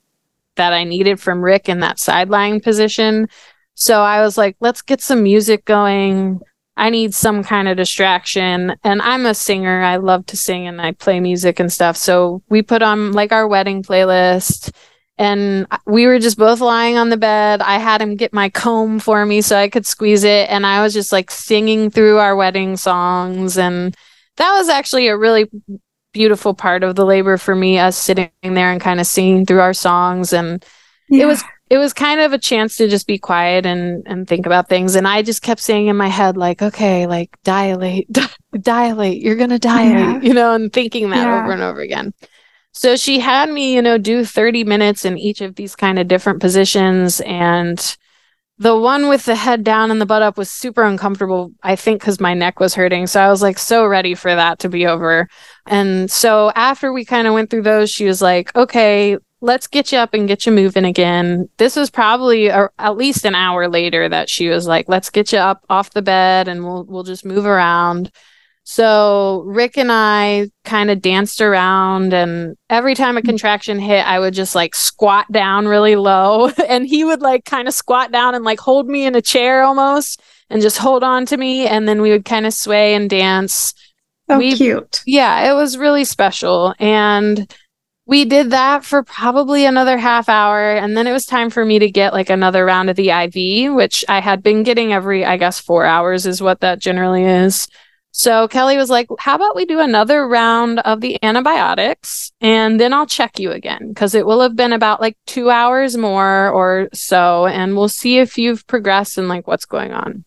that I needed from Rick in that side lying position. So I was like, let's get some music going. I need some kind of distraction. And I'm a singer. I love to sing and I play music and stuff. So we put on like our wedding playlist and we were just both lying on the bed. I had him get my comb for me so I could squeeze it. And I was just like singing through our wedding songs. And that was actually a really beautiful part of the labor for me, us sitting there and kind of singing through our songs. And yeah. it was it was kind of a chance to just be quiet and and think about things and i just kept saying in my head like okay like dilate dilate you're gonna dilate yeah. you know and thinking that yeah. over and over again so she had me you know do 30 minutes in each of these kind of different positions and the one with the head down and the butt up was super uncomfortable i think because my neck was hurting so i was like so ready for that to be over and so after we kind of went through those she was like okay let's get you up and get you moving again. This was probably a, at least an hour later that she was like, let's get you up off the bed and we'll we'll just move around. So Rick and I kind of danced around and every time a mm. contraction hit, I would just like squat down really low and he would like kind of squat down and like hold me in a chair almost and just hold on to me and then we would kind of sway and dance. So we, cute. Yeah, it was really special and we did that for probably another half hour and then it was time for me to get like another round of the IV which I had been getting every I guess 4 hours is what that generally is. So Kelly was like, "How about we do another round of the antibiotics and then I'll check you again because it will have been about like 2 hours more or so and we'll see if you've progressed and like what's going on."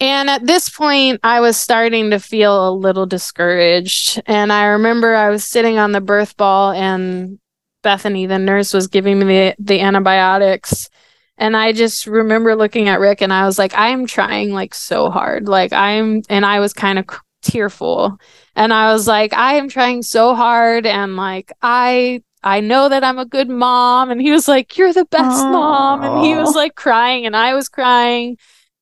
And at this point, I was starting to feel a little discouraged. And I remember I was sitting on the birth ball, and Bethany, the nurse, was giving me the, the antibiotics. And I just remember looking at Rick, and I was like, I'm trying like so hard. Like, I'm, and I was kind of tearful. And I was like, I am trying so hard. And like, I, I know that I'm a good mom. And he was like, You're the best Aww. mom. And he was like crying, and I was crying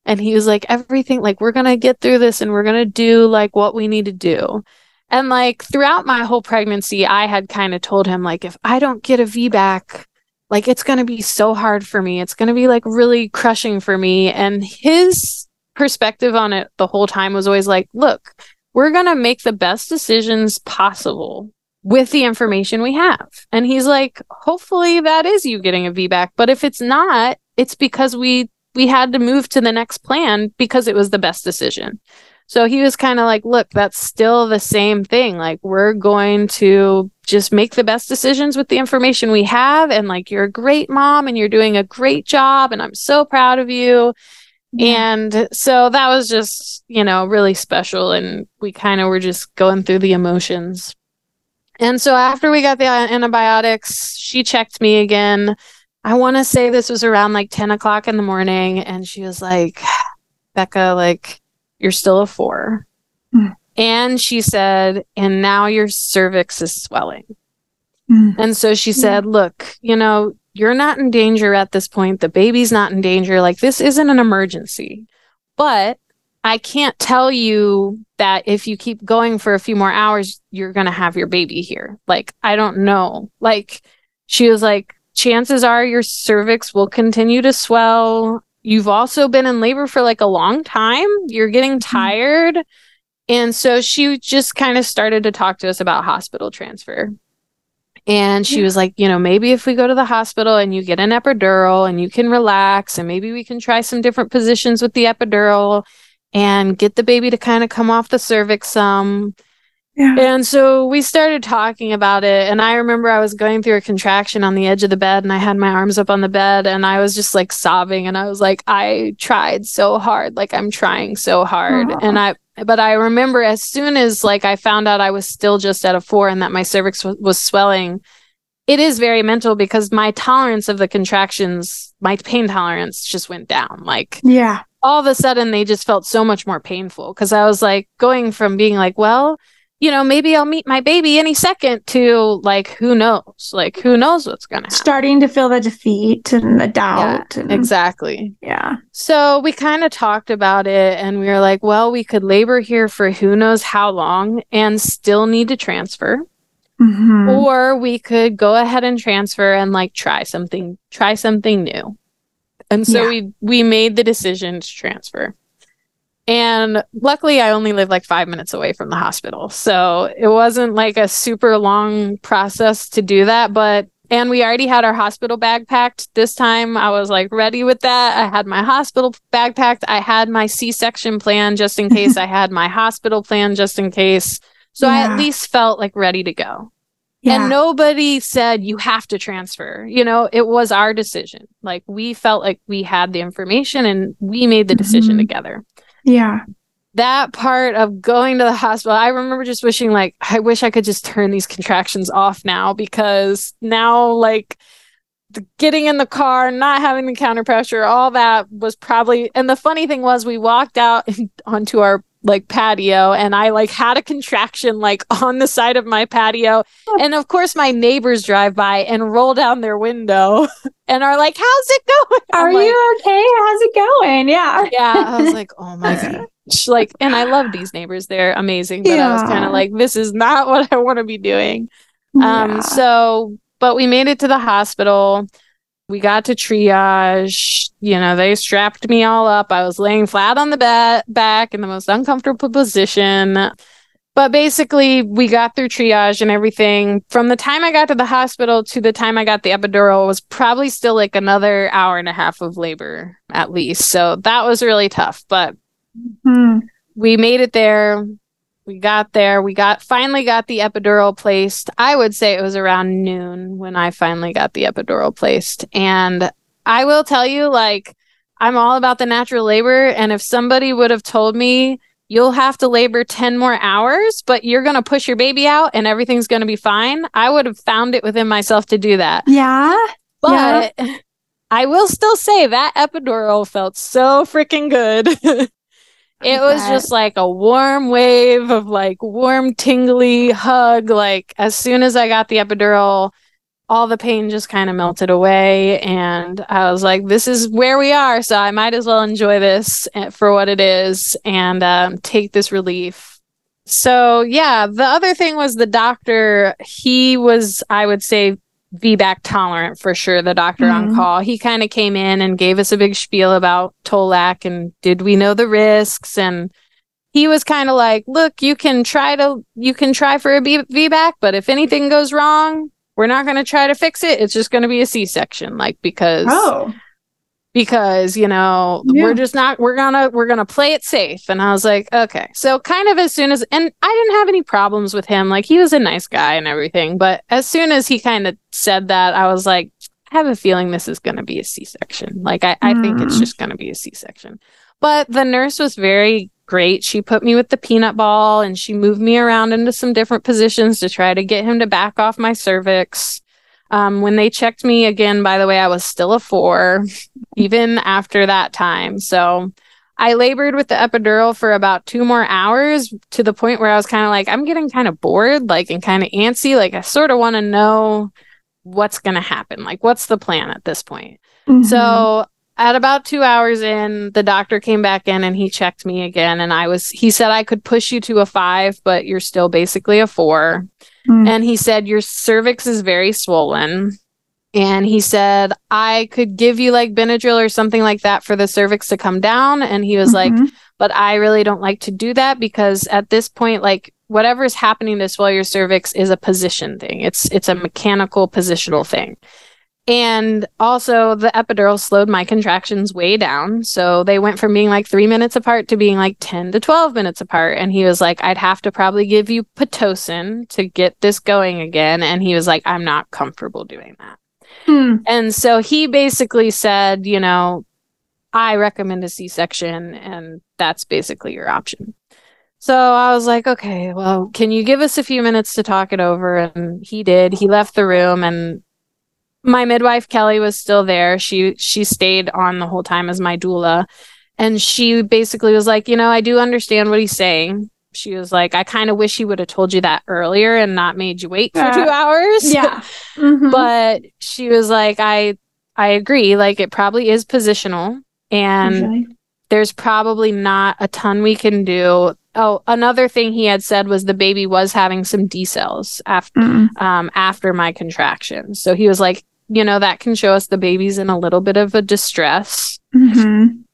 and he was like everything like we're gonna get through this and we're gonna do like what we need to do and like throughout my whole pregnancy i had kind of told him like if i don't get a VBAC like it's gonna be so hard for me. It's gonna be like really crushing for me. And his perspective on it the whole time was always like look we're gonna make the best decisions possible with the information we have. And he's like hopefully that is you getting a VBAC. But if it's not it's because we we had to move to the next plan because it was the best decision. So he was kind of like, look, that's still the same thing. Like, we're going to just make the best decisions with the information we have. And like, you're a great mom and you're doing a great job. And I'm so proud of you. Yeah. And so that was just, you know, really special. And we kind of were just going through the emotions. And so after we got the antibiotics, she checked me again I want to say this was around like 10 o'clock in the morning. And she was like, Becca, like, you're still a four. Mm. And she said, and now your cervix is swelling. Mm. And so she said, yeah. look, you know, you're not in danger at this point. The baby's not in danger. Like, this isn't an emergency. But I can't tell you that if you keep going for a few more hours, you're going to have your baby here. Like, I don't know. Like, she was like, chances are your cervix will continue to swell. You've also been in labor for like a long time. You're getting mm-hmm. tired. And so she just kind of started to talk to us about hospital transfer. And she yeah. was like, you know, maybe if we go to the hospital and you get an epidural and you can relax, and maybe we can try some different positions with the epidural and get the baby to kind of come off the cervix some. Yeah. And so we started talking about it. And I remember I was going through a contraction on the edge of the bed and I had my arms up on the bed and I was just like sobbing. And I was like, I tried so hard. Like I'm trying so hard. Aww. And I, but I remember as soon as like I found out I was still just at a four and that my cervix w- was swelling, it is very mental because my tolerance of the contractions, my pain tolerance just went down. Like, yeah, all of a sudden they just felt so much more painful because I was like going from being like, well, you know, maybe I'll meet my baby any second to like, who knows? Like, who knows what's going to happen? Starting to feel the defeat and the doubt. Yeah, and, exactly. Yeah. So we kind of talked about it and we were like, well, we could labor here for who knows how long and still need to transfer. Mm-hmm. Or we could go ahead and transfer and like try something, try something new. And so yeah. we we made the decision to transfer. And luckily, I only live like five minutes away from the hospital. So it wasn't like a super long process to do that. But, and we already had our hospital bag packed. This time I was like ready with that. I had my hospital bag packed. I had my C section plan just in case. I had my hospital plan just in case. So I at least felt like ready to go. Yeah. And nobody said you have to transfer. You know, it was our decision. Like we felt like we had the information and we made the decision Mhm. together. Yeah. That part of going to the hospital, I remember just wishing like I wish I could just turn these contractions off now because now like getting in the car, not having the counter pressure, all that was probably and the funny thing was we walked out onto our like patio and I like had a contraction like on the side of my patio. And of course my neighbors drive by and roll down their window and are like, How's it going? Are like, you okay? How's it going? Yeah. yeah. I was like, oh my gosh. Like, and I love these neighbors. They're amazing. But I was kind of like, this is not what I want to be doing. Um, Yeah. so but we made it to the hospital. We got to triage. You know, they strapped me all up. I was laying flat on the ba- back in the most uncomfortable position. But basically, we got through triage and everything. From the time I got to the hospital to the time I got the epidural was probably still like another hour and a half of labor at least. So that was really tough. But Hmm. we made it there. We got there. We got finally got the epidural placed. I would say it was around noon when I finally got the epidural placed. And I will tell you, like, I'm all about the natural labor. And if somebody would have told me you'll have to labor 10 more hours, but you're going to push your baby out and everything's going to be fine, I would have found it within myself to do that. Yeah. But I will still say that epidural felt so freaking good. it was bet. just like a warm wave of like warm, tingly hug. Like as soon as I got the epidural, all the pain just kind of melted away. And I was like, this is where we are. So I might as well enjoy this eh, for what it is and um, take this relief. So, yeah, the other thing was the doctor, he was, I would say, VBAC tolerant for sure, the doctor on Mhm. call. He kind of came in and gave us a big spiel about TOLAC and did we know the risks and he was kind of like, look, you can try to you can try for a B- VBAC, but if anything goes wrong, we're not going to try to fix it. It's just going to be a C-section like because Oh. Because you know Yeah. we're just not we're gonna we're gonna play it safe. And i was like okay. So kind of as soon as and i didn't have any problems with him. Like he was a nice guy and everything. But as soon as he kind of said that i was like i have a feeling this is gonna be a c-section. Like i, I think it's Mm. just gonna be a c-section. But the nurse was very great. She put me with the peanut ball and she moved me around into some different positions to try to get him to back off my cervix um, when they checked me again, by the way, I was still a four, even after that time. So I labored with the epidural for about two more hours to the point where I was kind of like, I'm getting kind of bored, like, and kind of antsy. Like, I sort of want to know what's going to happen. Like, what's the plan at this point? Mhm. So at about two hours in, the doctor came back in and he checked me again. And I was, he said, I could push you to a five, but you're still basically a four. Mm. And he said, Your cervix is very swollen. And he said, I could give you like Benadryl or something like that for the cervix to come down. And he was like, Mhm. But I really don't like to do that because at this point, like whatever is happening to swell your cervix is a position thing. It's it's a mechanical positional thing. And also the epidural slowed my contractions way down. So they went from being like three minutes apart to being like 10 to 12 minutes apart. And he was like, I'd have to probably give you Pitocin to get this going again. And he was like, I'm not comfortable doing that. Hmm. And so he basically said, you know, I recommend a C section, and that's basically your option. So I was like, okay, well, can you give us a few minutes to talk it over? And he did. He left the room, and my midwife Kelly was still there. She she stayed on the whole time as my doula, and she basically was like, you know, I do understand what he's saying. She was like, I kind of wish he would have told you that earlier and not made you wait for Uh, two hours. Yeah. Mhm. but she was like i i agree like it probably is positional and Usually. there's probably not a ton we can do oh another thing he had said was the baby was having some decels after Mm. um after my contraction so he was like you know that can show us the baby's in a little bit of a distress Mhm.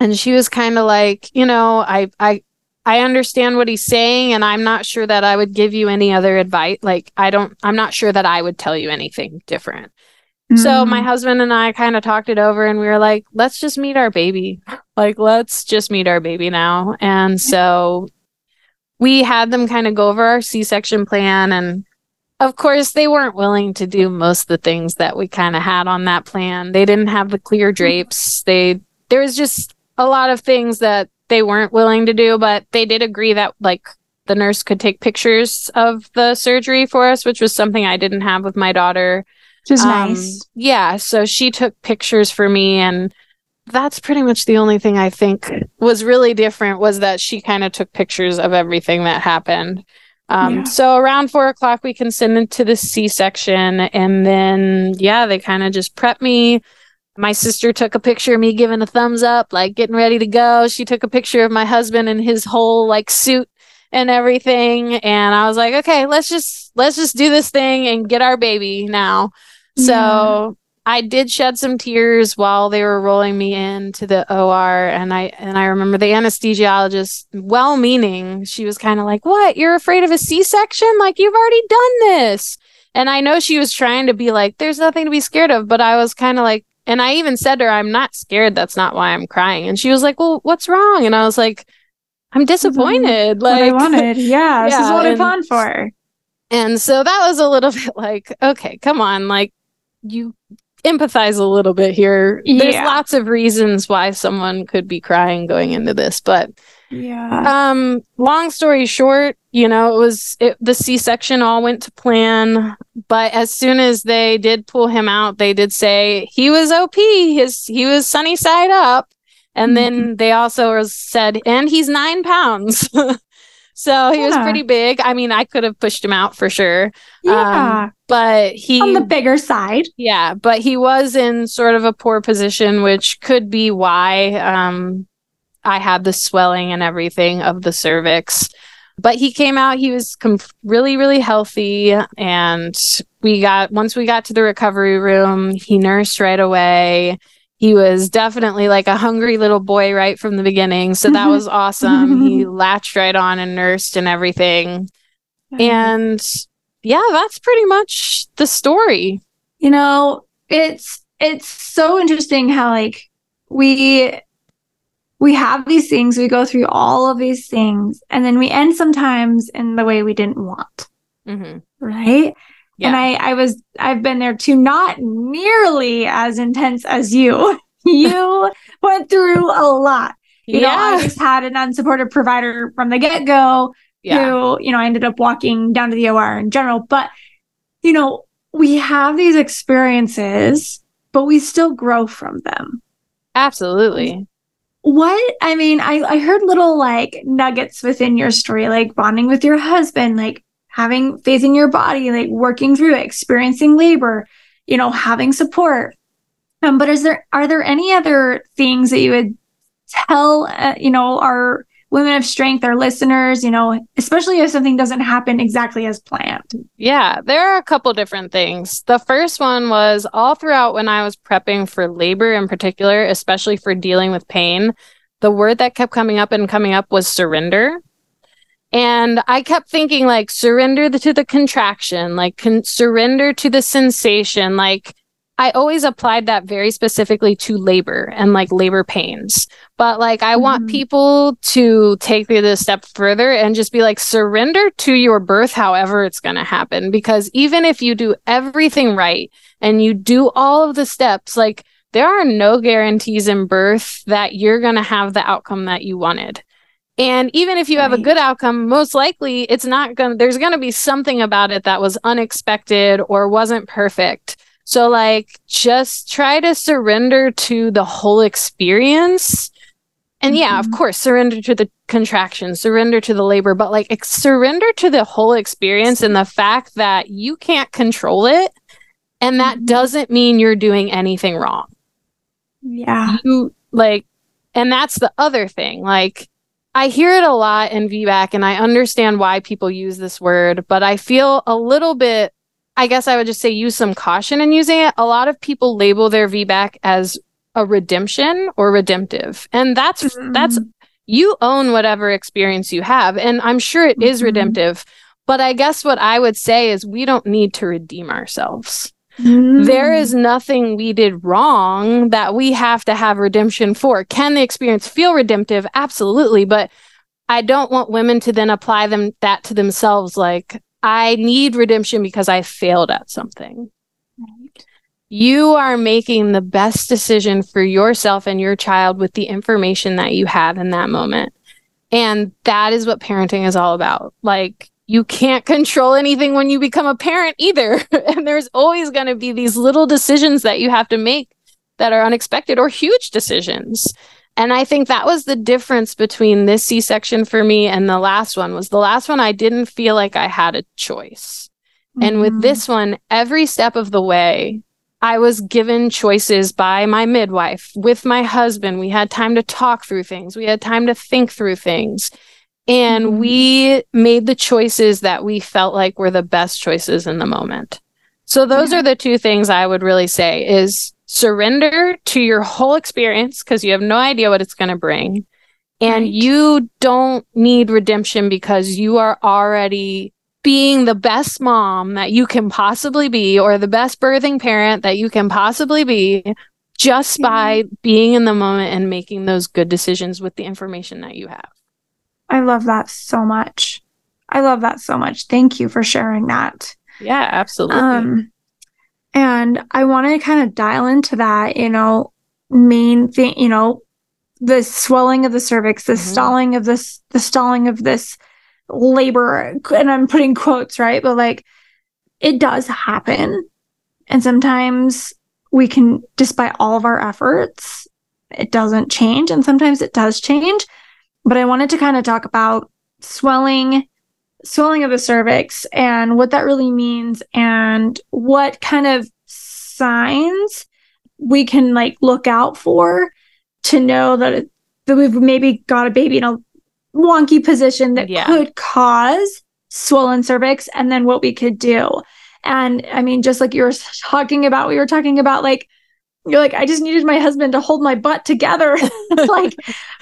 and she was kind of like you know i i i understand what he's saying and i'm not sure that i would give you any other advice like i don't i'm not sure that i would tell you anything different so my Mm. husband and I kind of talked it over and we were like, let's just meet our baby. Like, let's just meet our baby now. And so we had them kind of go over our C-section plan and of course they weren't willing to do most of the things that we kind of had on that plan. They didn't have the clear drapes. They there was just a lot of things that they weren't willing to do, but they did agree that like the nurse could take pictures of the surgery for us, which was something I didn't have with my daughter. Which is um, nice. Yeah. So she took pictures for me and that's pretty much the only thing I think was really different was that she kind of took pictures of everything that happened. Um, yeah. So around four o'clock, we consented to the C section. And then, yeah, they kind of just prepped me. My sister took a picture of me giving a thumbs up, like getting ready to go. She took a picture of my husband in his whole like suit and everything. And I was like, okay, let's just, let's just do this thing and get our baby now. So I did shed some tears while they were rolling me into the OR and I and I remember the anesthesiologist well meaning she was kind of like what? You're afraid of a C-section? Like you've already done this. And I know she was trying to be like there's nothing to be scared of but I was kind of like and I even said to her I'm not scared that's not why I'm crying. And she was like well what's wrong? And I was like I'm disappointed mm-hmm. like what I wanted. Yeah, yeah this is what and, I planned for. And so that was a little bit like okay come on like you empathize a little bit here. Yeah. There's lots of reasons why someone could be crying going into this, but yeah. Um long story short, you know, it was it, the C-section all went to plan, but as soon as they did pull him out, they did say he was OP, his he was sunny side up. And mm-hmm. then they also said and he's 9 pounds. So he yeah. was pretty big. I mean, I could have pushed him out for sure. Yeah. Um, but he on the bigger side. Yeah, but he was in sort of a poor position, which could be why um, I had the swelling and everything of the cervix. But he came out, he was com- really, really healthy. And we got, once we got to the recovery room, he nursed right away he was definitely like a hungry little boy right from the beginning. So that was awesome. he latched right on and nursed and everything. And yeah, that's pretty much the story. You know, it's it's so interesting how like we we have these things, we go through all of these things, and then we end sometimes in the way we didn't want. Mm-hmm. Right? Yeah. And I, I was, I've been there too, not nearly as intense as you. you went through a lot. You yeah. know, I just had an unsupported provider from the get go yeah. who, you know, I ended up walking down to the OR in general. But, you know, we have these experiences, but we still grow from them. Absolutely. What I mean, I, I heard little like nuggets within your story, like bonding with your husband, like having faith in your body, like working through it, experiencing labor, you know, having support. Um, but is there are there any other things that you would tell, uh, you know, our women of strength, our listeners, you know, especially if something doesn't happen exactly as planned? Yeah, there are a couple different things. The first one was all throughout when I was prepping for labor in particular, especially for dealing with pain, the word that kept coming up and coming up was surrender. And I kept thinking, like, surrender to the contraction, like, con- surrender to the sensation. Like, I always applied that very specifically to labor and like labor pains. But like, I mm-hmm. want people to take the step further and just be like, surrender to your birth, however it's going to happen. Because even if you do everything right and you do all of the steps, like, there are no guarantees in birth that you're going to have the outcome that you wanted. And even if you right. have a good outcome, most likely it's not going to, there's going to be something about it that was unexpected or wasn't perfect. So, like, just try to surrender to the whole experience. And yeah, mm-hmm. of course, surrender to the contraction, surrender to the labor, but like, ex- surrender to the whole experience and the fact that you can't control it. And that mm-hmm. doesn't mean you're doing anything wrong. Yeah. You like, and that's the other thing. Like, I hear it a lot in VBAC and I understand why people use this word, but I feel a little bit, I guess I would just say use some caution in using it. A lot of people label their VBAC as a redemption or redemptive. And that's, mm-hmm. that's, you own whatever experience you have. And I'm sure it is mm-hmm. redemptive. But I guess what I would say is we don't need to redeem ourselves. Mm. There is nothing we did wrong that we have to have redemption for. Can the experience feel redemptive? Absolutely. But I don't want women to then apply them that to themselves like I need redemption because I failed at something. Right. You are making the best decision for yourself and your child with the information that you have in that moment. And that is what parenting is all about. Like, you can't control anything when you become a parent either. and there's always going to be these little decisions that you have to make that are unexpected or huge decisions. And I think that was the difference between this C-section for me and the last one was the last one I didn't feel like I had a choice. Mm-hmm. And with mm-hmm. this one, every step of the way, I was given choices by my midwife with my husband. We had time to talk through things. We had time to think through things. And mm-hmm. we made the choices that we felt like were the best choices in the moment. So those yeah. are the two things I would really say is surrender to your whole experience because you have no idea what it's going to bring. And right. you don't need redemption because you are already being the best mom that you can possibly be or the best birthing parent that you can possibly be just mm-hmm. by being in the moment and making those good decisions with the information that you have. I love that so much. I love that so much. Thank you for sharing that. Yeah, absolutely. Um, and I want to kind of dial into that, you know, main thing, you know, the swelling of the cervix, the mm-hmm. stalling of this, the stalling of this labor. And I'm putting quotes, right? But like it does happen. And sometimes we can, despite all of our efforts, it doesn't change. And sometimes it does change. But I wanted to kind of talk about swelling swelling of the cervix and what that really means and what kind of signs we can like look out for to know that it, that we've maybe got a baby in a wonky position that yeah. could cause swollen cervix and then what we could do. And I mean just like you were talking about we were talking about like you're like I just needed my husband to hold my butt together like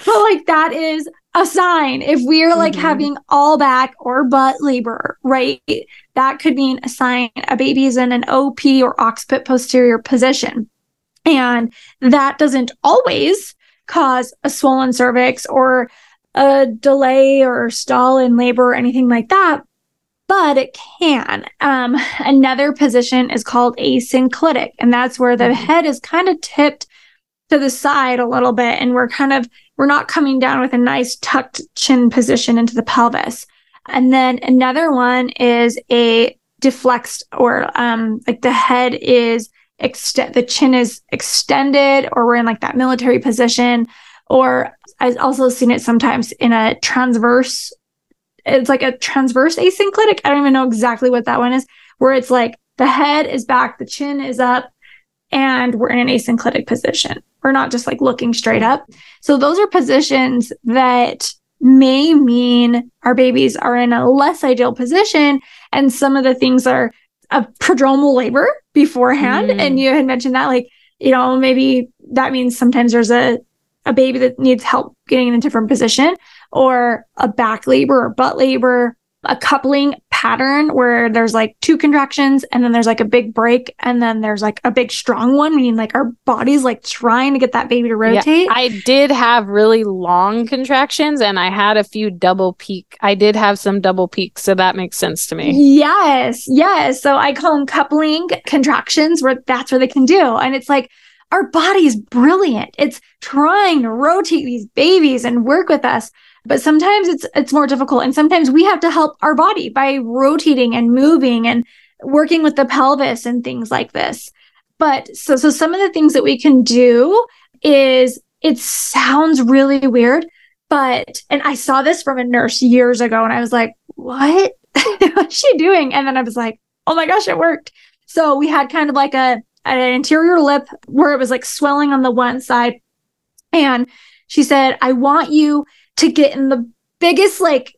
but like that is a sign if we're like mm-hmm. having all back or butt labor, right? That could mean a sign a baby is in an OP or occiput posterior position. And that doesn't always cause a swollen cervix or a delay or stall in labor or anything like that, but it can. Um, another position is called asynclitic, and that's where the mm-hmm. head is kind of tipped to the side a little bit, and we're kind of we're not coming down with a nice tucked chin position into the pelvis. And then another one is a deflexed or um like the head is extend the chin is extended or we're in like that military position or I've also seen it sometimes in a transverse it's like a transverse asynclitic. I don't even know exactly what that one is, where it's like the head is back, the chin is up, and we're in an asynclitic position. We're not just like looking straight up. So those are positions that may mean our babies are in a less ideal position. And some of the things are a prodromal labor beforehand. Mm. And you had mentioned that, like, you know, maybe that means sometimes there's a, a baby that needs help getting in a different position or a back labor or butt labor, a coupling pattern where there's like two contractions and then there's like a big break and then there's like a big strong one, meaning like our body's like trying to get that baby to rotate. Yeah, I did have really long contractions and I had a few double peak. I did have some double peaks, so that makes sense to me. Yes, yes. So I call them coupling contractions where that's where they can do. And it's like our body's brilliant. It's trying to rotate these babies and work with us but sometimes it's it's more difficult and sometimes we have to help our body by rotating and moving and working with the pelvis and things like this. But so so some of the things that we can do is it sounds really weird but and i saw this from a nurse years ago and i was like what? What's she doing? And then i was like oh my gosh it worked. So we had kind of like a an anterior lip where it was like swelling on the one side and she said i want you to get in the biggest like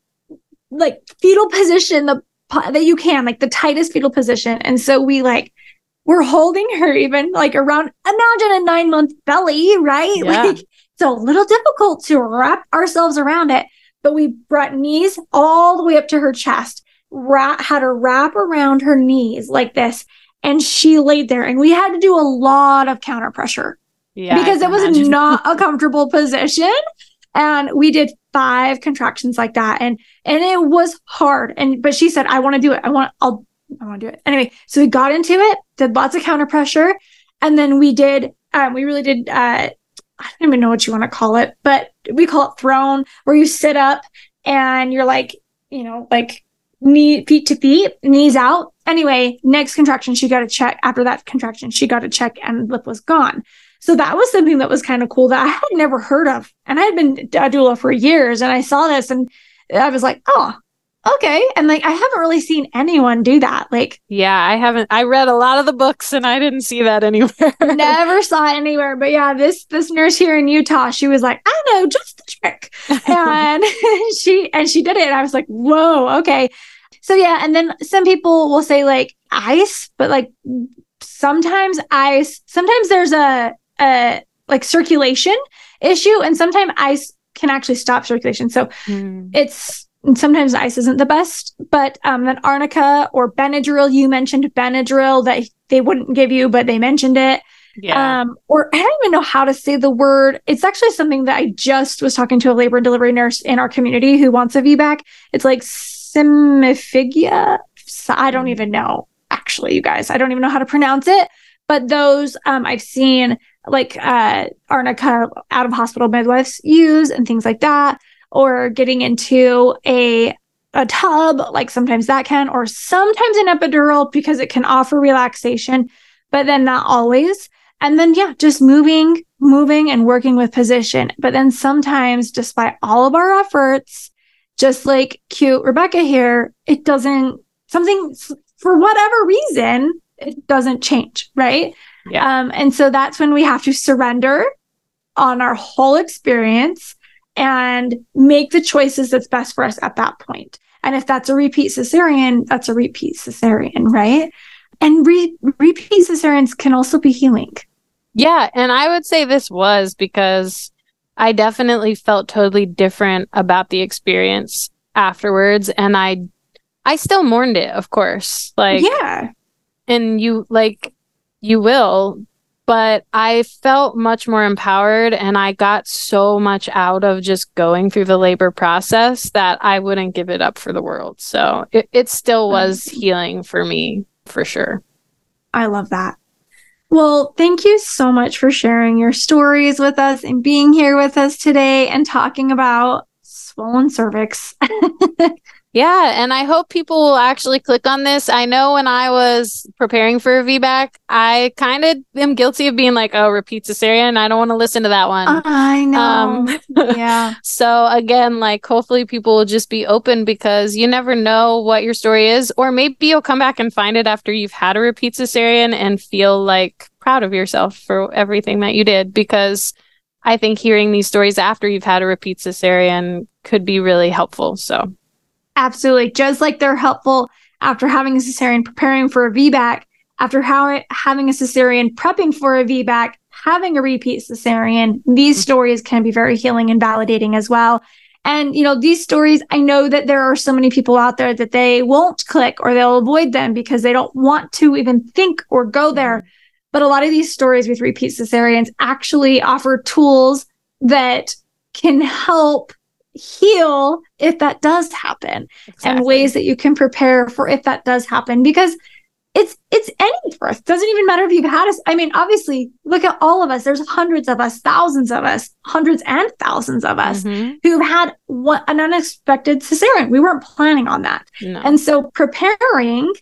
like fetal position the that you can like the tightest fetal position. And so we like we're holding her even like around imagine a nine month belly right? Yeah. like it's a little difficult to wrap ourselves around it but we brought knees all the way up to her chest wrap, had her wrap around her knees like this and she laid there. And we had to do a lot of counter pressure yeah, because it was not a comfortable position And we did five contractions like that. And and it was hard. And but she said, I want to do it. I want I'll I want to do it. Anyway, so we got into it, did lots of counter pressure, and then we did um we really did uh I don't even know what you want to call it, but we call it throne, where you sit up and you're like, you know, like knee feet to feet, knees out. Anyway, next contraction, she got a check. After that contraction, she got a check and lip was gone. So that was something that was kind of cool that I had never heard of. And I had been a doula for years and I saw this and I was like, oh, okay. And like, I haven't really seen anyone do that. Like, yeah, I haven't, I read a lot of the books and I didn't see that anywhere. never saw it anywhere. But yeah, this, this nurse here in Utah, she was like, I know just the trick. and she, and she did it. And I was like, whoa, okay. So yeah. And then some people will say like ice, but like sometimes ice, sometimes there's a, a like circulation issue and sometimes ice can actually stop circulation so mm. it's sometimes ice isn't the best but um then arnica or benadryl you mentioned benadryl that they wouldn't give you but they mentioned it yeah. Um, or I don't even know how to say the word. It's actually something that I just was talking to a labor and delivery nurse in our community who wants a VBAC. It's like simifigia. I don't hmm. even know, actually, you guys. I don't even know how to pronounce it. But those um, I've seen like uh, arnica out of hospital midwives use and things like that, or getting into a a tub, like sometimes that can, or sometimes an epidural because it can offer relaxation, but then not always. And then, yeah, just moving, moving and working with position. But then sometimes, despite all of our efforts, just like cute Rebecca here, it doesn't, something for whatever reason, it doesn't change, right? Yeah. Um, and so that's when we have to surrender on our whole experience and make the choices that's best for us at that point. And if that's a repeat cesarean, that's a repeat cesarean, right? And re- repeat cesareans can also be healing. Yeah. And I would say this was because I definitely felt totally different about the experience afterwards. And I, I still mourned it, of course. Like, yeah. And you, like, you will. But I felt much more empowered and I got so much out of just going through the labor process that I wouldn't give it up for the world. So it, it still was healing for me, for sure. I love that. Well, thank you so much for sharing your stories with us and being here with us today and talking about swollen cervix. Yeah, and I hope people will actually click on this. I know when I was preparing for a VBAC, I kind of am guilty of being like, "Oh, repeat cesarean." I don't want to listen to that one. I know. Um, yeah. so again, like, hopefully, people will just be open because you never know what your story is, or maybe you'll come back and find it after you've had a repeat cesarean and feel like proud of yourself for everything that you did. Because I think hearing these stories after you've had a repeat cesarean could be really helpful. So. Absolutely. Just like they're helpful after having a cesarean, preparing for a VBAC, after how, having a cesarean, prepping for a VBAC, having a repeat cesarean, these mm-hmm. stories can be very healing and validating as well. And, you know, these stories, I know that there are so many people out there that they won't click or they'll avoid them because they don't want to even think or go there. Mm-hmm. But a lot of these stories with repeat cesareans actually offer tools that can help heal if that does happen exactly. and ways that you can prepare for if that does happen because it's it's any birth doesn't even matter if you've had us i mean obviously look at all of us there's hundreds of us thousands of us hundreds and thousands of us mm-hmm. who've had what, an unexpected cesarean we weren't planning on that no. and so preparing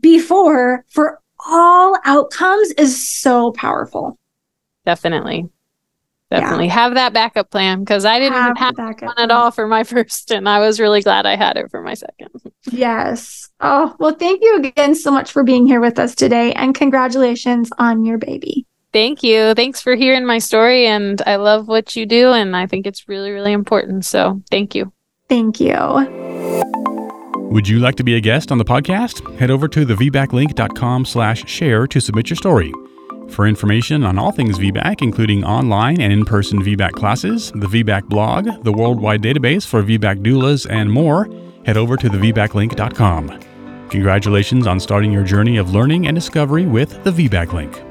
before for all outcomes is so powerful definitely definitely yeah. have that backup plan because I didn't have, have one plan. at all for my first, and I was really glad I had it for my second. Yes. Oh, well, thank you again so much for being here with us today, and congratulations on your baby. Thank you. Thanks for hearing my story, and I love what you do, and I think it's really, really important. So, thank you. Thank you. Would you like to be a guest on the podcast? Head over to thevbaclink.com slash share to submit your story. For information on all things VBAC, including online and in person VBAC classes, the VBAC blog, the worldwide database for VBAC doulas, and more, head over to thevbaclink.com. Congratulations on starting your journey of learning and discovery with the VBAC Link.